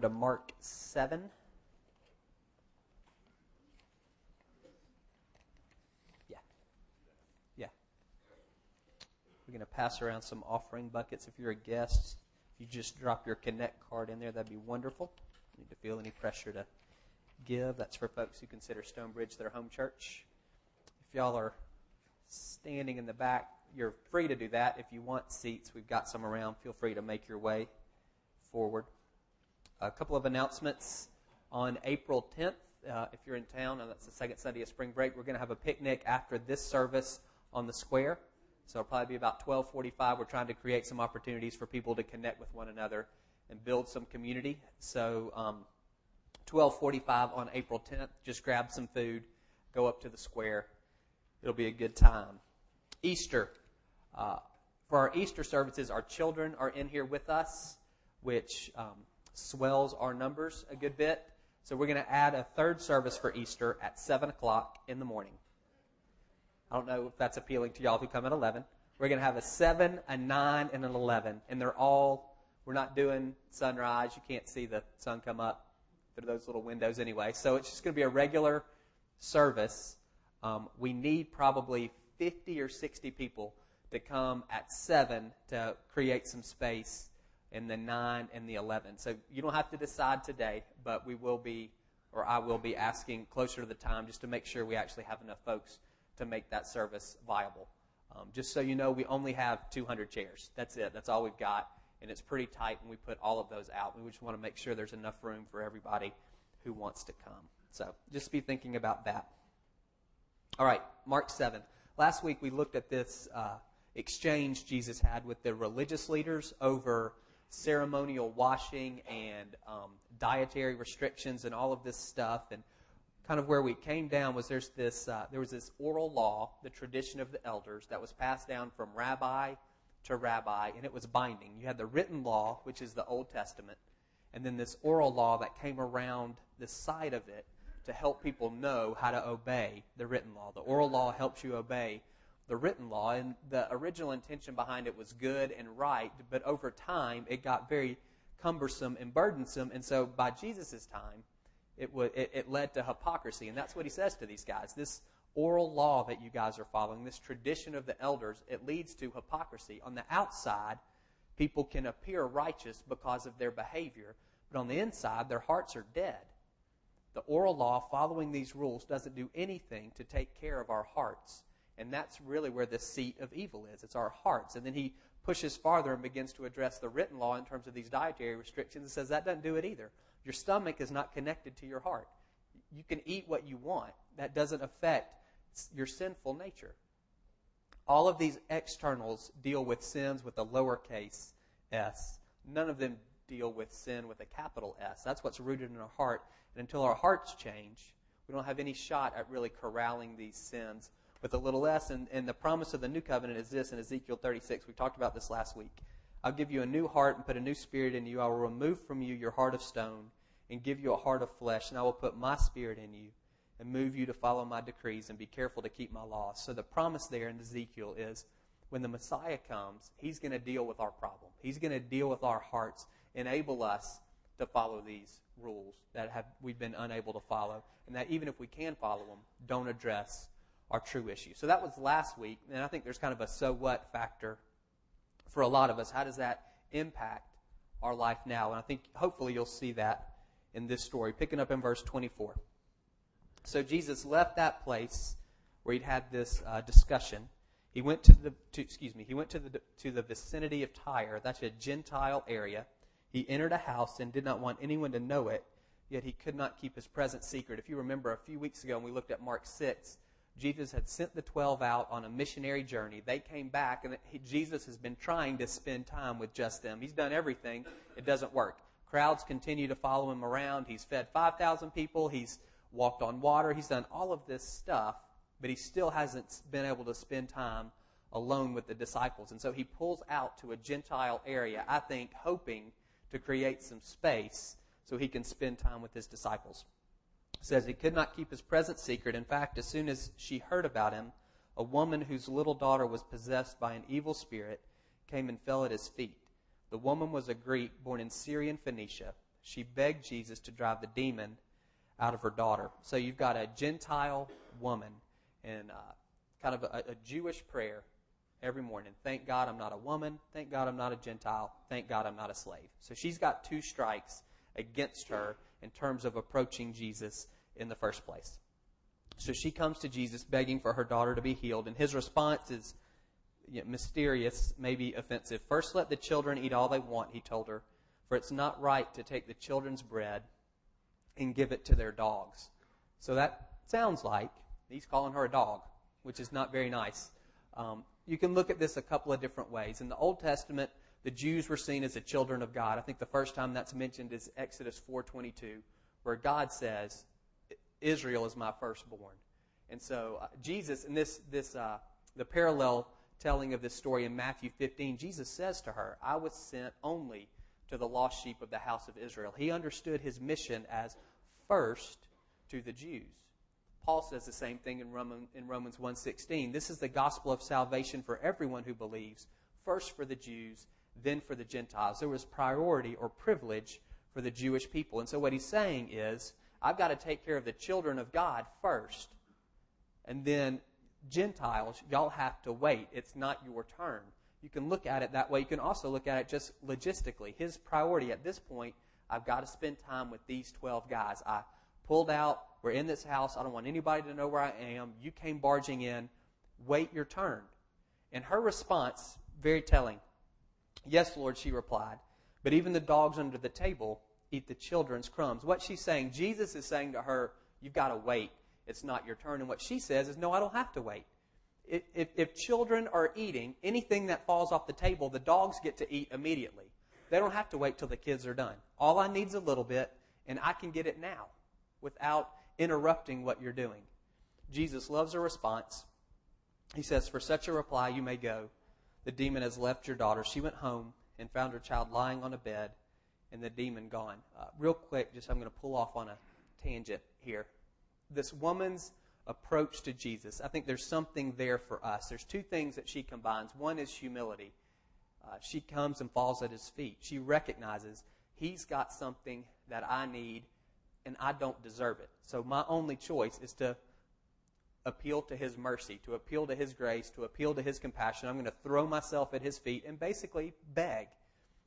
to Mark 7. Yeah. Yeah. We're going to pass around some offering buckets. If you're a guest, if you just drop your Connect card in there, that'd be wonderful. You need to feel any pressure to give. That's for folks who consider Stonebridge their home church. If y'all are standing in the back, you're free to do that. If you want seats, we've got some around. Feel free to make your way forward. A couple of announcements on April 10th. Uh, if you're in town, and that's the second Sunday of spring break, we're going to have a picnic after this service on the square. So it'll probably be about 12:45. We're trying to create some opportunities for people to connect with one another and build some community. So um, 12:45 on April 10th. Just grab some food, go up to the square. It'll be a good time. Easter. Uh, for our Easter services, our children are in here with us, which um, swells our numbers a good bit. So we're going to add a third service for Easter at 7 o'clock in the morning. I don't know if that's appealing to y'all who come at 11. We're going to have a 7, a 9, and an 11. And they're all, we're not doing sunrise. You can't see the sun come up through those little windows anyway. So it's just going to be a regular service. Um, we need probably 50 or 60 people to come at 7 to create some space in the 9 and the 11. So you don't have to decide today, but we will be, or I will be asking closer to the time just to make sure we actually have enough folks to make that service viable. Um, just so you know, we only have 200 chairs. That's it. That's all we've got. And it's pretty tight when we put all of those out. We just want to make sure there's enough room for everybody who wants to come. So just be thinking about that. All right, Mark 7. Last week we looked at this uh, exchange Jesus had with the religious leaders over ceremonial washing and um, dietary restrictions and all of this stuff. And kind of where we came down was there's this uh, there was this oral law, the tradition of the elders, that was passed down from rabbi to rabbi, and it was binding. You had the written law, which is the Old Testament, and then this oral law that came around the side of it to help people know how to obey the written law. The oral law helps you obey the written law, and the original intention behind it was good and right, but over time it got very cumbersome and burdensome, and so by Jesus' time, it, w- it, it led to hypocrisy, and that's what he says to these guys. This oral law that you guys are following, this tradition of the elders, it leads to hypocrisy. On the outside, people can appear righteous because of their behavior, but on the inside, their hearts are dead. The oral law, following these rules, doesn't do anything to take care of our hearts. And that's really where the seat of evil is. It's our hearts. And then he pushes farther and begins to address the written law in terms of these dietary restrictions and says that doesn't do it either. Your stomach is not connected to your heart. You can eat what you want. That doesn't affect your sinful nature. All of these externals deal with sins with a lowercase s. None of them deal with sin with a capital S. That's what's rooted in our heart. And until our hearts change, we don't have any shot at really corralling these sins with a little s. And, and the promise of the new covenant is this in Ezekiel 36. We talked about this last week. I'll give you a new heart and put a new spirit in you. I will remove from you your heart of stone and give you a heart of flesh, and I will put my spirit in you and move you to follow my decrees and be careful to keep my laws. So the promise there in Ezekiel is when the Messiah comes, he's going to deal with our problem. He's going to deal with our hearts, enable us to follow these rules that have we've been unable to follow, and that even if we can follow them, don't address our true issue. So that was last week, and I think there's kind of a so what factor for a lot of us. How does that impact our life now? And I think hopefully you'll see that in this story, picking up in verse 24. So Jesus left that place where he'd had this uh, discussion. He went to the to, excuse me. He went to the to the vicinity of Tyre. That's a Gentile area. He entered a house and did not want anyone to know it. Yet he could not keep his presence secret. If you remember a few weeks ago when we looked at Mark six, Jesus had sent the 12 out on a missionary journey. They came back, and Jesus has been trying to spend time with just them. He's done everything, it doesn't work. Crowds continue to follow him around. He's fed 5,000 people, he's walked on water, he's done all of this stuff, but he still hasn't been able to spend time alone with the disciples. And so he pulls out to a Gentile area, I think, hoping to create some space so he can spend time with his disciples says he could not keep his presence secret. In fact, as soon as she heard about him, a woman whose little daughter was possessed by an evil spirit came and fell at his feet. The woman was a Greek born in Syrian Phoenicia she begged Jesus to drive the demon out of her daughter. So you've got a Gentile woman and uh, kind of a, a Jewish prayer every morning. Thank God I'm not a woman. Thank God I'm not a Gentile. Thank God I'm not a slave. So she's got two strikes against her in terms of approaching Jesus in the first place. So she comes to Jesus begging for her daughter to be healed, and his response is you know, mysterious, maybe offensive. First, let the children eat all they want, he told her, for it's not right to take the children's bread and give it to their dogs. So that sounds like he's calling her a dog, which is not very nice. Um, you can look at this a couple of different ways. In the Old Testament, the Jews were seen as the children of God. I think the first time that's mentioned is Exodus 4:22, where God says, "Israel is my firstborn." And so uh, Jesus, in this this uh, the parallel telling of this story in Matthew 15, Jesus says to her, "I was sent only to the lost sheep of the house of Israel." He understood his mission as first to the Jews. Paul says the same thing in, Roman, in Romans 1.16. This is the gospel of salvation for everyone who believes, first for the Jews, then for the Gentiles. There was priority or privilege for the Jewish people. And so what he's saying is, I've got to take care of the children of God first. And then Gentiles, y'all have to wait. It's not your turn. You can look at it that way. You can also look at it just logistically. His priority at this point, I've got to spend time with these 12 guys. I pulled out. We're in this house. I don't want anybody to know where I am. You came barging in. Wait your turn. And her response, very telling. Yes, Lord, she replied. But even the dogs under the table eat the children's crumbs. What she's saying, Jesus is saying to her, You've got to wait. It's not your turn. And what she says is, No, I don't have to wait. If, if, children are eating anything that falls off the table, the dogs get to eat immediately. They don't have to wait till the kids are done. All I need is a little bit, and I can get it now without interrupting what you're doing. Jesus loves a response. He says, For such a reply you may go. The demon has left your daughter. She went home and found her child lying on a bed and the demon gone. Uh, real quick, just I'm going to pull off on a tangent here. This woman's approach to Jesus, I think there's something there for us. There's two things that she combines. One is humility. Uh, she comes and falls at his feet. She recognizes he's got something that I need and I don't deserve it. So my only choice is to appeal to his mercy, to appeal to his grace, to appeal to his compassion. I'm going to throw myself at his feet and basically beg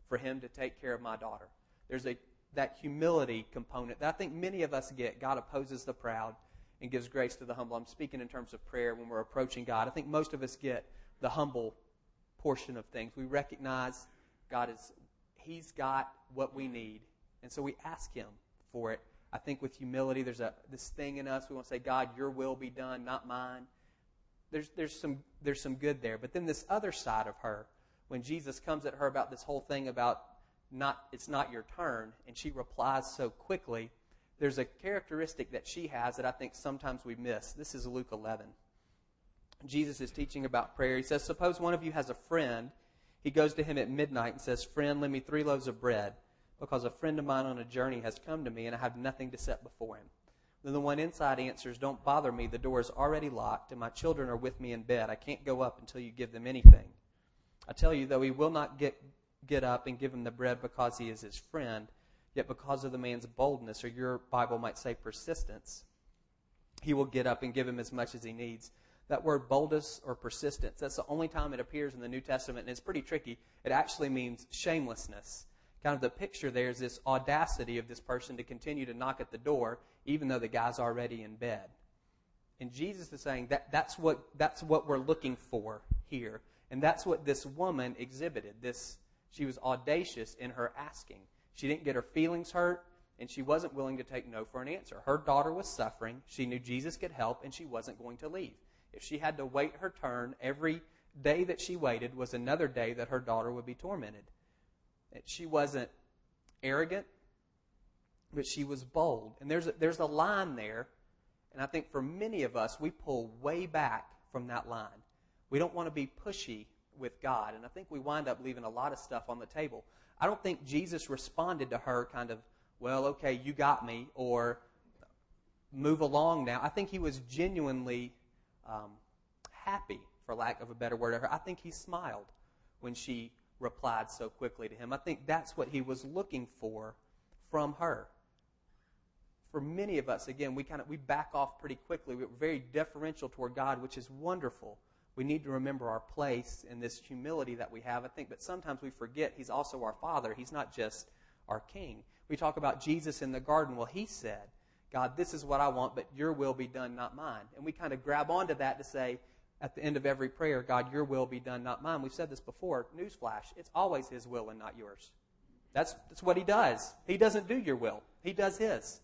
for him to take care of my daughter. There's a that humility component that I think many of us get. God opposes the proud and gives grace to the humble. I'm speaking in terms of prayer when we're approaching God. I think most of us get the humble portion of things. We recognize God is He's got what we need, and so we ask Him for it I think with humility, there's a this thing in us. We want to say, God, your will be done, not mine. There's, there's, some, there's some good there. But then this other side of her, when Jesus comes at her about this whole thing about not, it's not your turn, and she replies so quickly, there's a characteristic that she has that I think sometimes we miss. This is Luke 11. Jesus is teaching about prayer. He says, Suppose one of you has a friend. He goes to him at midnight and says, Friend, lend me three loaves of bread because a friend of mine on a journey has come to me and I have nothing to set before him. Then the one inside answers, Don't bother me. The door is already locked and my children are with me in bed. I can't go up until you give them anything. I tell you, though he will not get, get up and give him the bread because he is his friend, yet because of the man's boldness, or your Bible might say persistence, he will get up and give him as much as he needs. That word boldness or persistence, that's the only time it appears in the New Testament, and it's pretty tricky. It actually means shamelessness kind of the picture there is this audacity of this person to continue to knock at the door even though the guy's already in bed. And Jesus is saying that that's what that's what we're looking for here. And that's what this woman exhibited. This she was audacious in her asking. She didn't get her feelings hurt and she wasn't willing to take no for an answer. Her daughter was suffering. She knew Jesus could help and she wasn't going to leave. If she had to wait her turn, every day that she waited was another day that her daughter would be tormented. She wasn't arrogant, but she was bold. And there's a, there's a line there, and I think for many of us, we pull way back from that line. We don't want to be pushy with God, and I think we wind up leaving a lot of stuff on the table. I don't think Jesus responded to her kind of, well, okay, you got me, or move along now. I think he was genuinely um, happy, for lack of a better word. I think he smiled when she replied so quickly to him. I think that's what he was looking for from her. For many of us, again, we kind of we back off pretty quickly. We're very deferential toward God, which is wonderful. We need to remember our place in this humility that we have, I think, but sometimes we forget He's also our Father. He's not just our King. We talk about Jesus in the garden. Well, He said, God, this is what I want, but your will be done, not mine. And we kind of grab onto that to say, at the end of every prayer, God, your will be done, not mine. We've said this before. Newsflash, it's always his will and not yours. That's, that's what he does. He doesn't do your will, he does his.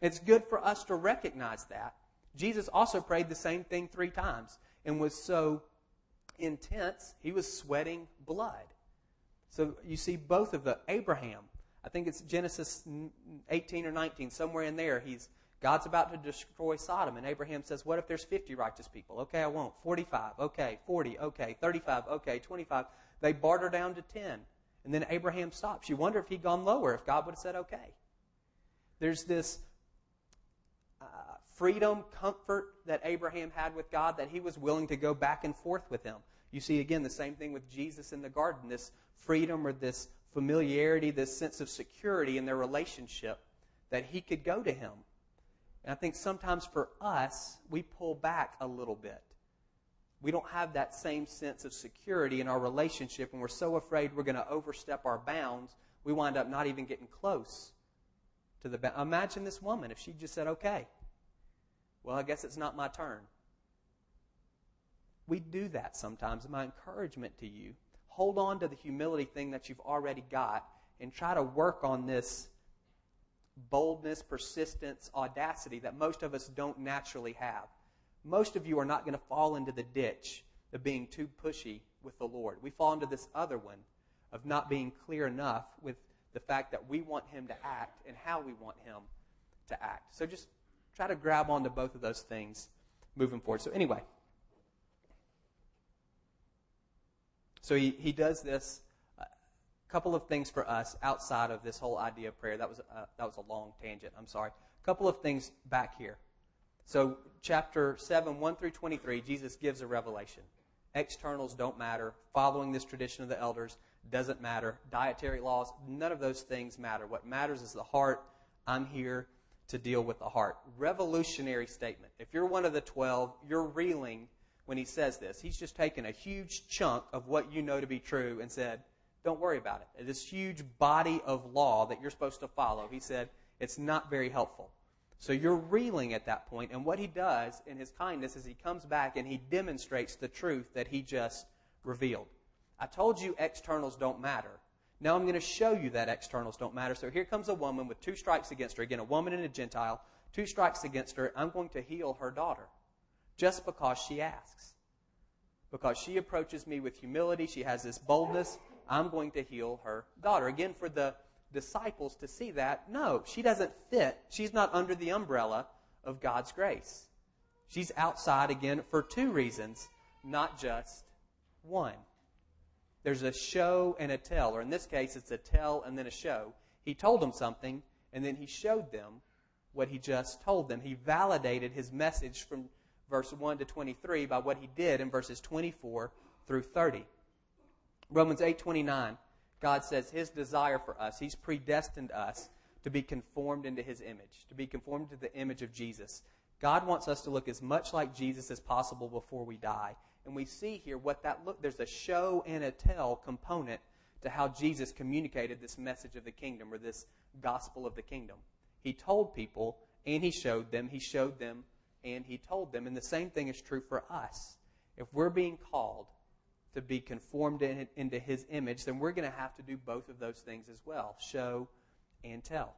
It's good for us to recognize that. Jesus also prayed the same thing three times and was so intense, he was sweating blood. So you see both of the Abraham, I think it's Genesis 18 or 19, somewhere in there, he's God's about to destroy Sodom, and Abraham says, What if there's 50 righteous people? Okay, I won't. 45, okay. 40, okay. 35, okay. 25. They barter down to 10. And then Abraham stops. You wonder if he'd gone lower, if God would have said, Okay. There's this uh, freedom, comfort that Abraham had with God that he was willing to go back and forth with him. You see, again, the same thing with Jesus in the garden this freedom or this familiarity, this sense of security in their relationship that he could go to him and I think sometimes for us, we pull back a little bit. We don't have that same sense of security in our relationship, and we're so afraid we're going to overstep our bounds, we wind up not even getting close to the bound. Imagine this woman if she just said, okay, well, I guess it's not my turn. We do that sometimes. My encouragement to you hold on to the humility thing that you've already got and try to work on this boldness, persistence, audacity that most of us don't naturally have. Most of you are not going to fall into the ditch of being too pushy with the Lord. We fall into this other one of not being clear enough with the fact that we want Him to act and how we want Him to act. So just try to grab onto both of those things moving forward. So, anyway. So he, he does this couple of things for us outside of this whole idea of prayer. That was a, that was a long tangent. I'm sorry. A couple of things back here. So, chapter 7, 1 through 23, Jesus gives a revelation. Externals don't matter. Following this tradition of the elders doesn't matter. Dietary laws, none of those things matter. What matters is the heart. I'm here to deal with the heart. Revolutionary statement. If you're one of the 12, you're reeling when he says this. He's just taken a huge chunk of what you know to be true and said, don't worry about it. This huge body of law that you're supposed to follow, he said, it's not very helpful. So you're reeling at that point. and what he does in his kindness is he comes back and he demonstrates the truth that he just revealed. I told you externals don't matter. Now I'm going to show you that externals don't matter. So here comes a woman with two strikes against her. Again, a woman and a Gentile. Two strikes against her. I'm going to heal her daughter just because she asks. Because she approaches me with humility. She has this boldness. I'm going to heal her daughter. Again, for the disciples to see that, no, she doesn't fit. She's not under the umbrella of God's grace. She's outside again for two reasons, not just one. There's a show and a tell, or in this case, it's a tell and then a show. He told them something, and then he showed them what he just told them. He validated his message from verse 1 to 23 by what he did in verses 24 through 30. Romans 8:29, God says his desire for us, he's predestined us to be conformed into his image, to be conformed to the image of Jesus. God wants us to look as much like Jesus as possible before we die. And we see here what that look there's a show and a tell component to how Jesus communicated this message of the kingdom or this gospel of the kingdom. He told people and he showed them, he showed them and he told them. And the same thing is true for us. If we're being called to be conformed in, into his image, then we're going to have to do both of those things as well show and tell.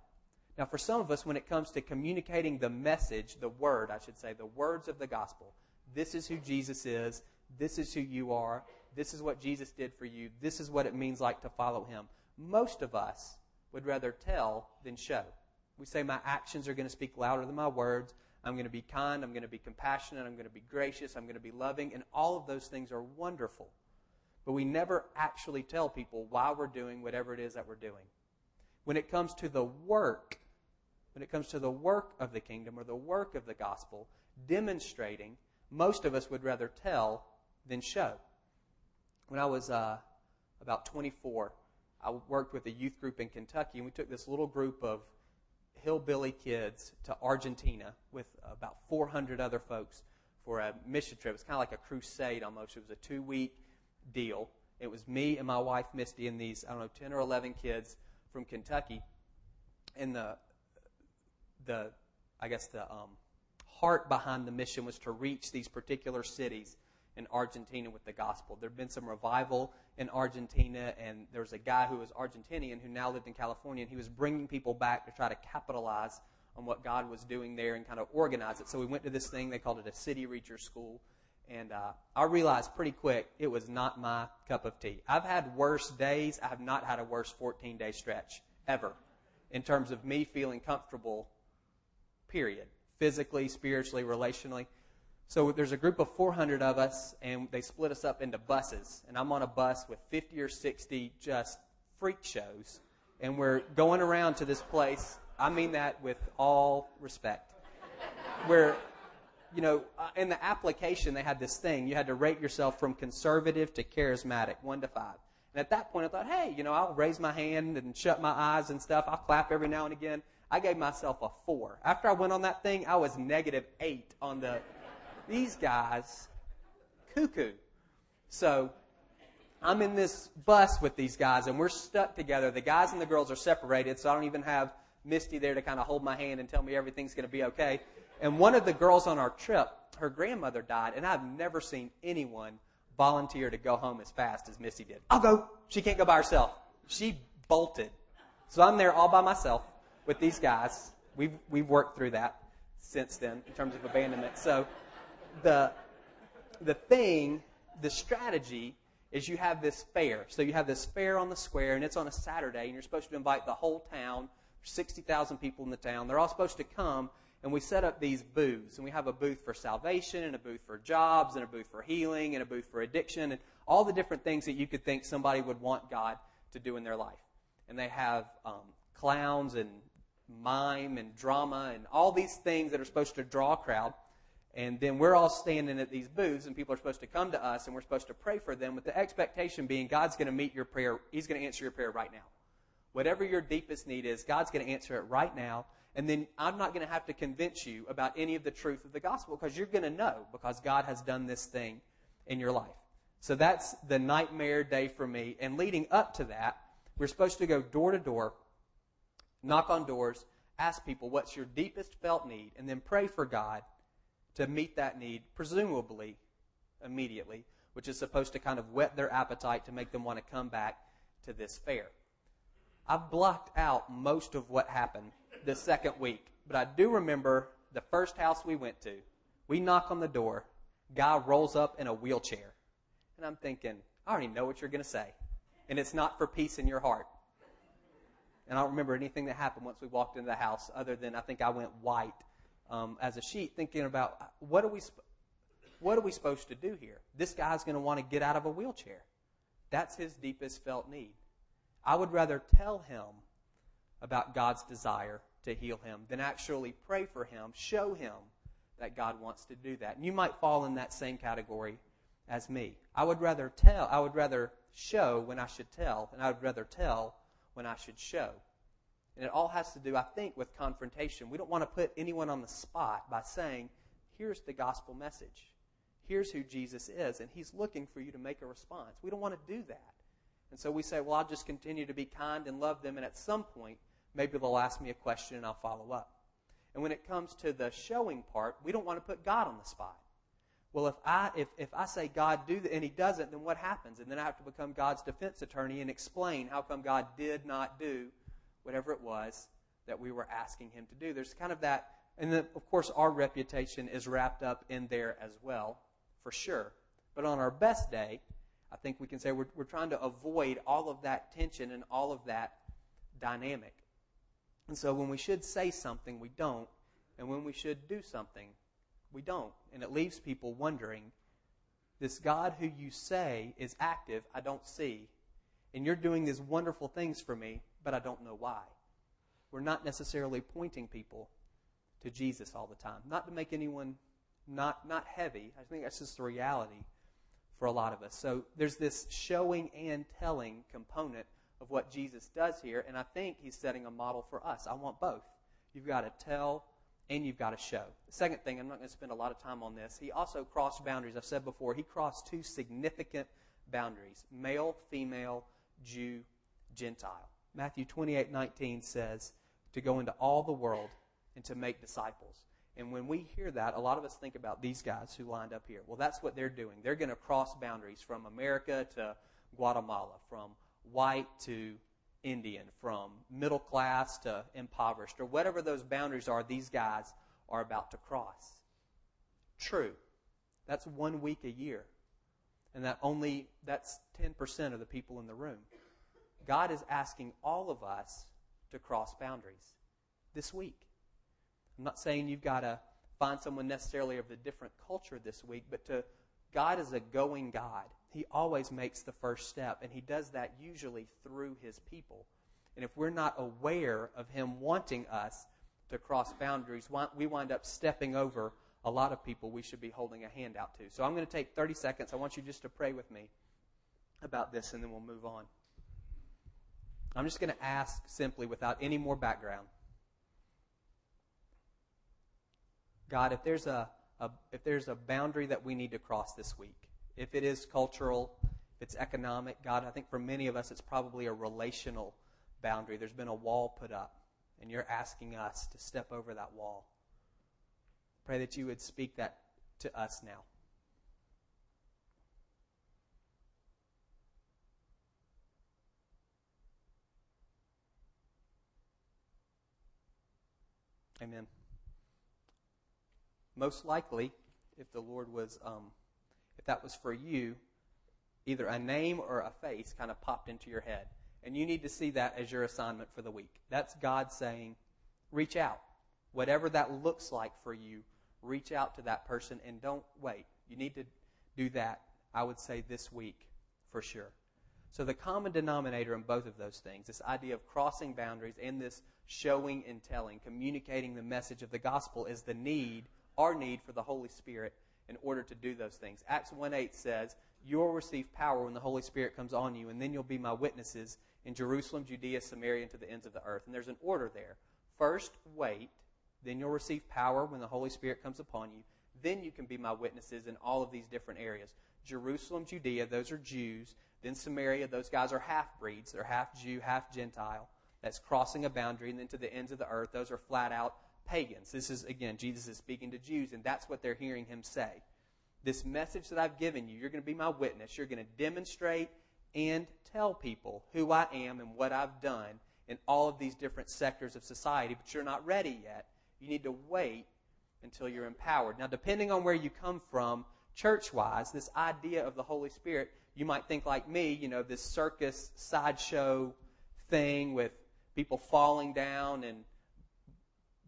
Now, for some of us, when it comes to communicating the message, the word, I should say, the words of the gospel, this is who Jesus is, this is who you are, this is what Jesus did for you, this is what it means like to follow him. Most of us would rather tell than show. We say, My actions are going to speak louder than my words. I'm going to be kind. I'm going to be compassionate. I'm going to be gracious. I'm going to be loving. And all of those things are wonderful. But we never actually tell people why we're doing whatever it is that we're doing. When it comes to the work, when it comes to the work of the kingdom or the work of the gospel, demonstrating, most of us would rather tell than show. When I was uh, about 24, I worked with a youth group in Kentucky, and we took this little group of hillbilly kids to Argentina with about 400 other folks for a mission trip. It was kind of like a crusade almost. It was a two week deal. It was me and my wife Misty and these I don't know 10 or 11 kids from Kentucky, and the the I guess the um, heart behind the mission was to reach these particular cities in Argentina with the gospel. There had been some revival in Argentina, and there was a guy who was Argentinian who now lived in California, and he was bringing people back to try to capitalize on what God was doing there and kind of organize it. So we went to this thing, they called it a city reacher school. And uh, I realized pretty quick it was not my cup of tea. I've had worse days. I have not had a worse 14 day stretch ever in terms of me feeling comfortable, period. Physically, spiritually, relationally. So there's a group of 400 of us, and they split us up into buses. And I'm on a bus with 50 or 60 just freak shows. And we're going around to this place. I mean that with all respect. Where, you know, uh, in the application, they had this thing. You had to rate yourself from conservative to charismatic, one to five. And at that point, I thought, hey, you know, I'll raise my hand and shut my eyes and stuff. I'll clap every now and again. I gave myself a four. After I went on that thing, I was negative eight on the these guys cuckoo. So I'm in this bus with these guys and we're stuck together. The guys and the girls are separated, so I don't even have Misty there to kind of hold my hand and tell me everything's going to be okay. And one of the girls on our trip, her grandmother died, and I've never seen anyone volunteer to go home as fast as Misty did. I'll go. She can't go by herself. She bolted. So I'm there all by myself with these guys. We've, we've worked through that since then in terms of abandonment. So the, the thing, the strategy is you have this fair. So you have this fair on the square, and it's on a Saturday, and you're supposed to invite the whole town. 60,000 people in the town. They're all supposed to come, and we set up these booths. And we have a booth for salvation, and a booth for jobs, and a booth for healing, and a booth for addiction, and all the different things that you could think somebody would want God to do in their life. And they have um, clowns and mime and drama and all these things that are supposed to draw a crowd. And then we're all standing at these booths, and people are supposed to come to us, and we're supposed to pray for them with the expectation being God's going to meet your prayer. He's going to answer your prayer right now. Whatever your deepest need is, God's going to answer it right now. And then I'm not going to have to convince you about any of the truth of the gospel because you're going to know because God has done this thing in your life. So that's the nightmare day for me. And leading up to that, we're supposed to go door to door, knock on doors, ask people what's your deepest felt need, and then pray for God to meet that need, presumably immediately, which is supposed to kind of whet their appetite to make them want to come back to this fair. I've blocked out most of what happened the second week, but I do remember the first house we went to. We knock on the door, guy rolls up in a wheelchair. And I'm thinking, I already know what you're going to say. And it's not for peace in your heart. And I don't remember anything that happened once we walked into the house, other than I think I went white um, as a sheet, thinking about what are we, what are we supposed to do here? This guy's going to want to get out of a wheelchair. That's his deepest felt need. I would rather tell him about God's desire to heal him than actually pray for him, show him that God wants to do that. And you might fall in that same category as me. I would rather tell, I would rather show when I should tell, and I would rather tell when I should show. And it all has to do, I think, with confrontation. We don't want to put anyone on the spot by saying, here's the gospel message. Here's who Jesus is, and he's looking for you to make a response. We don't want to do that. And so we say, well, I'll just continue to be kind and love them, and at some point, maybe they'll ask me a question and I'll follow up. And when it comes to the showing part, we don't want to put God on the spot. Well, if I if, if I say God do that and He doesn't, then what happens? And then I have to become God's defense attorney and explain how come God did not do whatever it was that we were asking Him to do. There's kind of that, and then of course our reputation is wrapped up in there as well, for sure. But on our best day, I think we can say we're, we're trying to avoid all of that tension and all of that dynamic. And so when we should say something, we don't. And when we should do something, we don't. And it leaves people wondering this God who you say is active, I don't see. And you're doing these wonderful things for me, but I don't know why. We're not necessarily pointing people to Jesus all the time. Not to make anyone not, not heavy. I think that's just the reality for a lot of us. So there's this showing and telling component of what Jesus does here, and I think he's setting a model for us. I want both. You've got to tell and you've got to show. The second thing, I'm not going to spend a lot of time on this. He also crossed boundaries. I've said before, he crossed two significant boundaries male, female, Jew, Gentile. Matthew 28 19 says to go into all the world and to make disciples. And when we hear that, a lot of us think about these guys who lined up here. Well, that's what they're doing. They're going to cross boundaries from America to Guatemala, from white to Indian, from middle class to impoverished, or whatever those boundaries are, these guys are about to cross. True. That's one week a year. And that only, that's 10% of the people in the room. God is asking all of us to cross boundaries this week. I'm not saying you've got to find someone necessarily of a different culture this week, but to God is a going God. He always makes the first step, and He does that usually through His people. And if we're not aware of Him wanting us to cross boundaries, we wind up stepping over a lot of people we should be holding a hand out to. So I'm going to take 30 seconds. I want you just to pray with me about this, and then we'll move on. I'm just going to ask simply, without any more background God, if there's a, a, if there's a boundary that we need to cross this week, if it is cultural, if it's economic, God, I think for many of us it's probably a relational boundary. There's been a wall put up, and you're asking us to step over that wall. Pray that you would speak that to us now. Amen most likely, if the Lord was, um, if that was for you, either a name or a face kind of popped into your head. And you need to see that as your assignment for the week. That's God saying, reach out. Whatever that looks like for you, reach out to that person and don't wait. You need to do that, I would say, this week for sure. So the common denominator in both of those things, this idea of crossing boundaries and this showing and telling, communicating the message of the gospel, is the need our need for the Holy Spirit in order to do those things. Acts 1 8 says, You will receive power when the Holy Spirit comes on you, and then you'll be my witnesses in Jerusalem, Judea, Samaria, and to the ends of the earth. And there's an order there. First, wait. Then you'll receive power when the Holy Spirit comes upon you. Then you can be my witnesses in all of these different areas. Jerusalem, Judea, those are Jews. Then Samaria, those guys are half breeds. They're half Jew, half Gentile. That's crossing a boundary. And then to the ends of the earth, those are flat out pagans. This is, again, Jesus is speaking to Jews, and that's what they're hearing him say. This message that I've given you, you're going to be my witness. You're going to demonstrate and tell people who I am and what I've done in all of these different sectors of society, but you're not ready yet. You need to wait until you're empowered. Now, depending on where you come from, church wise, this idea of the Holy Spirit, you might think like me, you know, this circus sideshow thing with people falling down and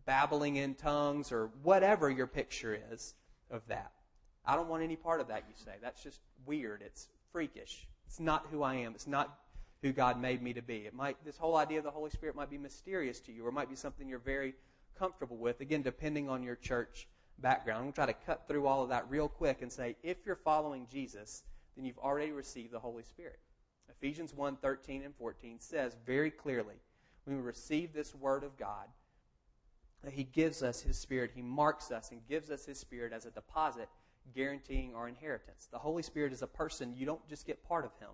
babbling in tongues or whatever your picture is of that. I don't want any part of that, you say. That's just weird. It's freakish. It's not who I am. It's not who God made me to be. It might this whole idea of the Holy Spirit might be mysterious to you or it might be something you're very comfortable with, again, depending on your church background. I'm going to try to cut through all of that real quick and say if you're following Jesus, then you've already received the Holy Spirit. Ephesians 1 13 and 14 says very clearly, when we receive this word of God, that He gives us His Spirit. He marks us and gives us His Spirit as a deposit, guaranteeing our inheritance. The Holy Spirit is a person. You don't just get part of Him.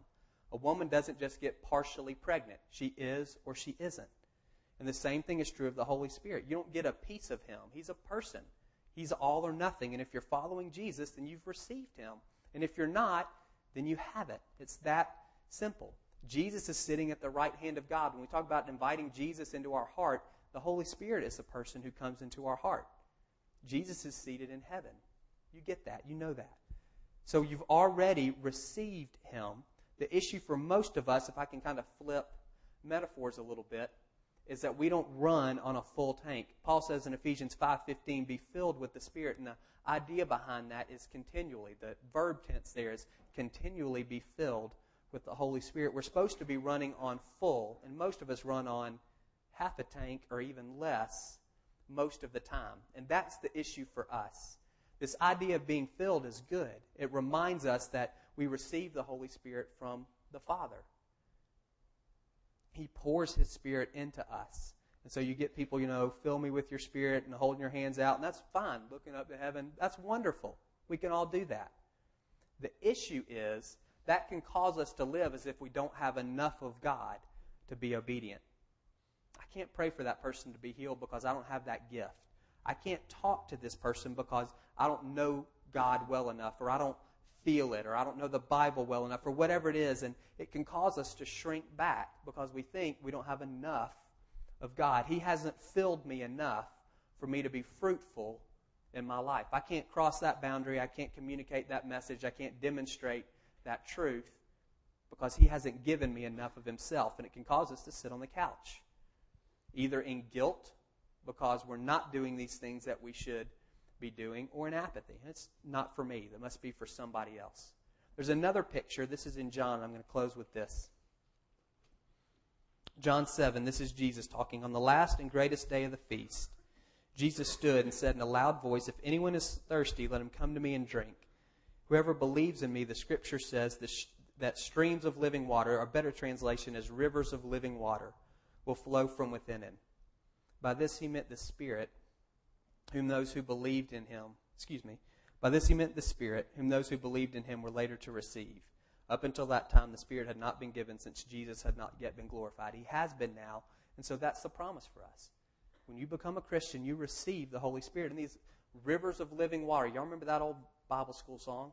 A woman doesn't just get partially pregnant. She is or she isn't. And the same thing is true of the Holy Spirit. You don't get a piece of Him. He's a person. He's all or nothing. And if you're following Jesus, then you've received Him. And if you're not, then you haven't. It's that simple. Jesus is sitting at the right hand of God. When we talk about inviting Jesus into our heart, the Holy Spirit is the person who comes into our heart. Jesus is seated in heaven. You get that. You know that. So you've already received him. The issue for most of us, if I can kind of flip metaphors a little bit, is that we don't run on a full tank. Paul says in Ephesians 5:15, "Be filled with the Spirit." And the idea behind that is continually. The verb tense there is continually be filled with the Holy Spirit. We're supposed to be running on full, and most of us run on half a tank or even less most of the time. And that's the issue for us. This idea of being filled is good. It reminds us that we receive the Holy Spirit from the Father. He pours His Spirit into us. And so you get people, you know, fill me with your Spirit and holding your hands out, and that's fine, looking up to heaven. That's wonderful. We can all do that. The issue is that can cause us to live as if we don't have enough of God to be obedient. I can't pray for that person to be healed because I don't have that gift. I can't talk to this person because I don't know God well enough or I don't feel it or I don't know the Bible well enough or whatever it is. And it can cause us to shrink back because we think we don't have enough of God. He hasn't filled me enough for me to be fruitful in my life. I can't cross that boundary. I can't communicate that message. I can't demonstrate that truth because He hasn't given me enough of Himself. And it can cause us to sit on the couch, either in guilt because we're not doing these things that we should be doing, or in apathy. It's not for me. That must be for somebody else. There's another picture. This is in John. I'm going to close with this. John 7, this is Jesus talking. On the last and greatest day of the feast, Jesus stood and said in a loud voice, If anyone is thirsty, let him come to me and drink. Whoever believes in me, the scripture says that streams of living water, or better translation is rivers of living water, will flow from within him. By this he meant the Spirit, whom those who believed in him, excuse me, by this he meant the Spirit, whom those who believed in him were later to receive. Up until that time, the Spirit had not been given since Jesus had not yet been glorified. He has been now, and so that's the promise for us. When you become a Christian, you receive the Holy Spirit. And these rivers of living water, y'all remember that old Bible school song?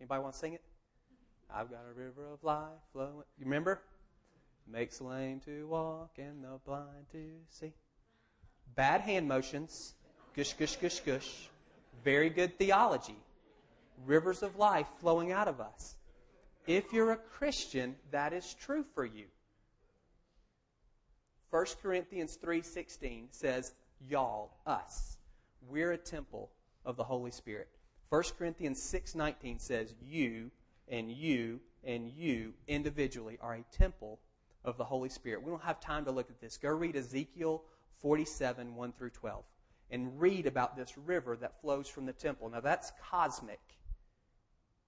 Anybody want to sing it? I've got a river of life flowing. You remember? Makes lame to walk and the blind to see. Bad hand motions. Gush, gush, gush, gush. Very good theology. Rivers of life flowing out of us. If you're a Christian, that is true for you. 1 Corinthians 3:16 says, "Y'all, us, we're a temple of the Holy Spirit." 1 Corinthians 6:19 says, "You and you and you individually are a temple of the Holy Spirit." We don't have time to look at this. Go read Ezekiel 47 1 through 12 and read about this river that flows from the temple. Now that's cosmic.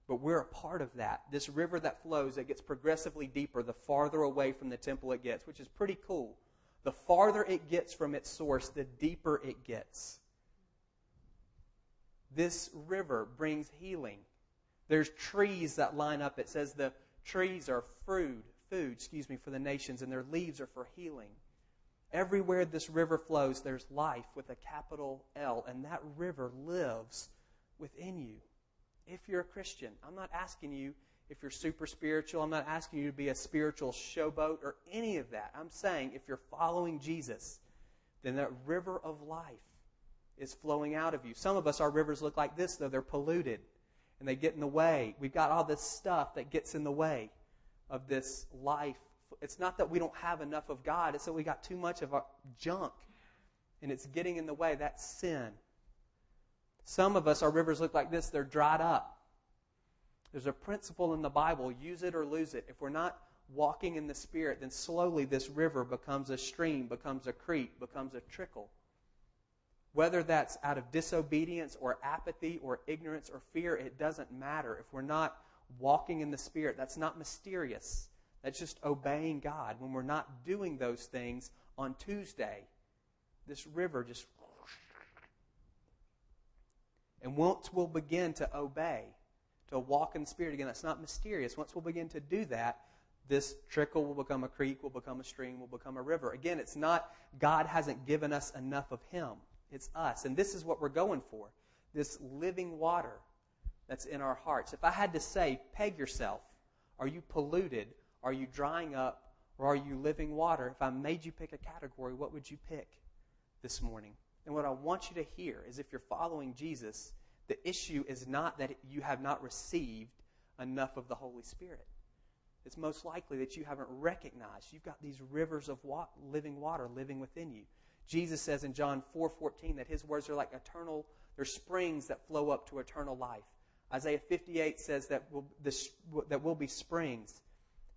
But we're a part of that. This river that flows, that gets progressively deeper the farther away from the temple it gets, which is pretty cool. The farther it gets from its source, the deeper it gets. This river brings healing. There's trees that line up. It says the trees are food, food, excuse me, for the nations, and their leaves are for healing. Everywhere this river flows, there's life with a capital L, and that river lives within you. If you're a Christian, I'm not asking you if you're super spiritual. I'm not asking you to be a spiritual showboat or any of that. I'm saying if you're following Jesus, then that river of life is flowing out of you. Some of us, our rivers look like this, though. They're polluted and they get in the way. We've got all this stuff that gets in the way of this life. It's not that we don't have enough of God, it's that we got too much of our junk and it's getting in the way. That's sin. Some of us, our rivers look like this, they're dried up. There's a principle in the Bible use it or lose it. If we're not walking in the Spirit, then slowly this river becomes a stream, becomes a creek, becomes a trickle. Whether that's out of disobedience or apathy or ignorance or fear, it doesn't matter. If we're not walking in the Spirit, that's not mysterious. That's just obeying God. When we're not doing those things on Tuesday, this river just. And once we'll begin to obey, to walk in the Spirit again. That's not mysterious. Once we'll begin to do that, this trickle will become a creek, will become a stream, will become a river. Again, it's not God hasn't given us enough of Him. It's us. And this is what we're going for this living water that's in our hearts. If I had to say, peg yourself, are you polluted? Are you drying up? Or are you living water? If I made you pick a category, what would you pick this morning? And what I want you to hear is if you're following Jesus, the issue is not that you have not received enough of the Holy Spirit. It's most likely that you haven't recognized you've got these rivers of wa- living water living within you. Jesus says in John 4:14 that his words are like eternal they're springs that flow up to eternal life. Isaiah 58 says that will that will be springs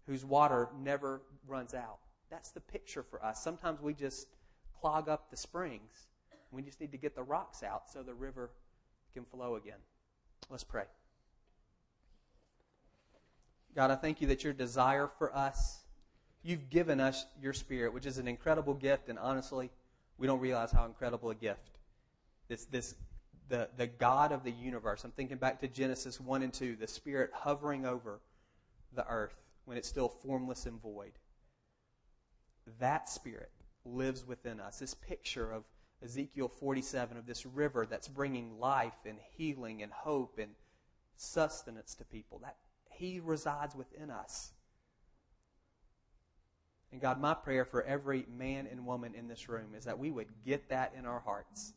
whose water never runs out. That's the picture for us. Sometimes we just clog up the springs. We just need to get the rocks out so the river can flow again. Let's pray. God, I thank you that your desire for us you've given us your spirit, which is an incredible gift, and honestly, we don't realize how incredible a gift. This, this, the, the God of the universe. I'm thinking back to Genesis 1 and 2, the spirit hovering over the earth when it's still formless and void. That spirit lives within us. This picture of Ezekiel 47 of this river that's bringing life and healing and hope and sustenance to people. That he resides within us. And God, my prayer for every man and woman in this room is that we would get that in our hearts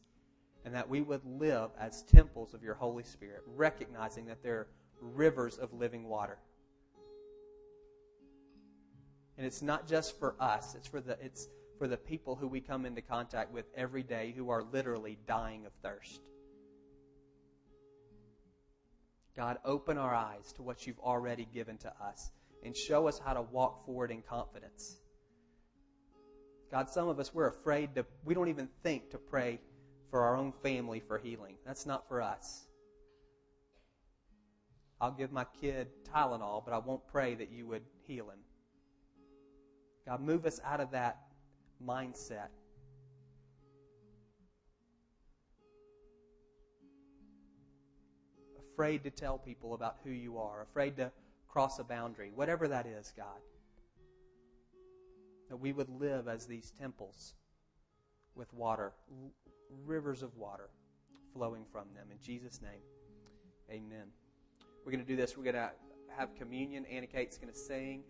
and that we would live as temples of your Holy Spirit, recognizing that they're rivers of living water. And it's not just for us, it's for the it's for the people who we come into contact with every day who are literally dying of thirst. God, open our eyes to what you've already given to us and show us how to walk forward in confidence. God, some of us, we're afraid to, we don't even think to pray for our own family for healing. That's not for us. I'll give my kid Tylenol, but I won't pray that you would heal him. God, move us out of that mindset. Afraid to tell people about who you are, afraid to cross a boundary, whatever that is, God. That we would live as these temples with water, rivers of water flowing from them. In Jesus' name, amen. We're going to do this. We're going to have communion. Anna Kate's going to sing.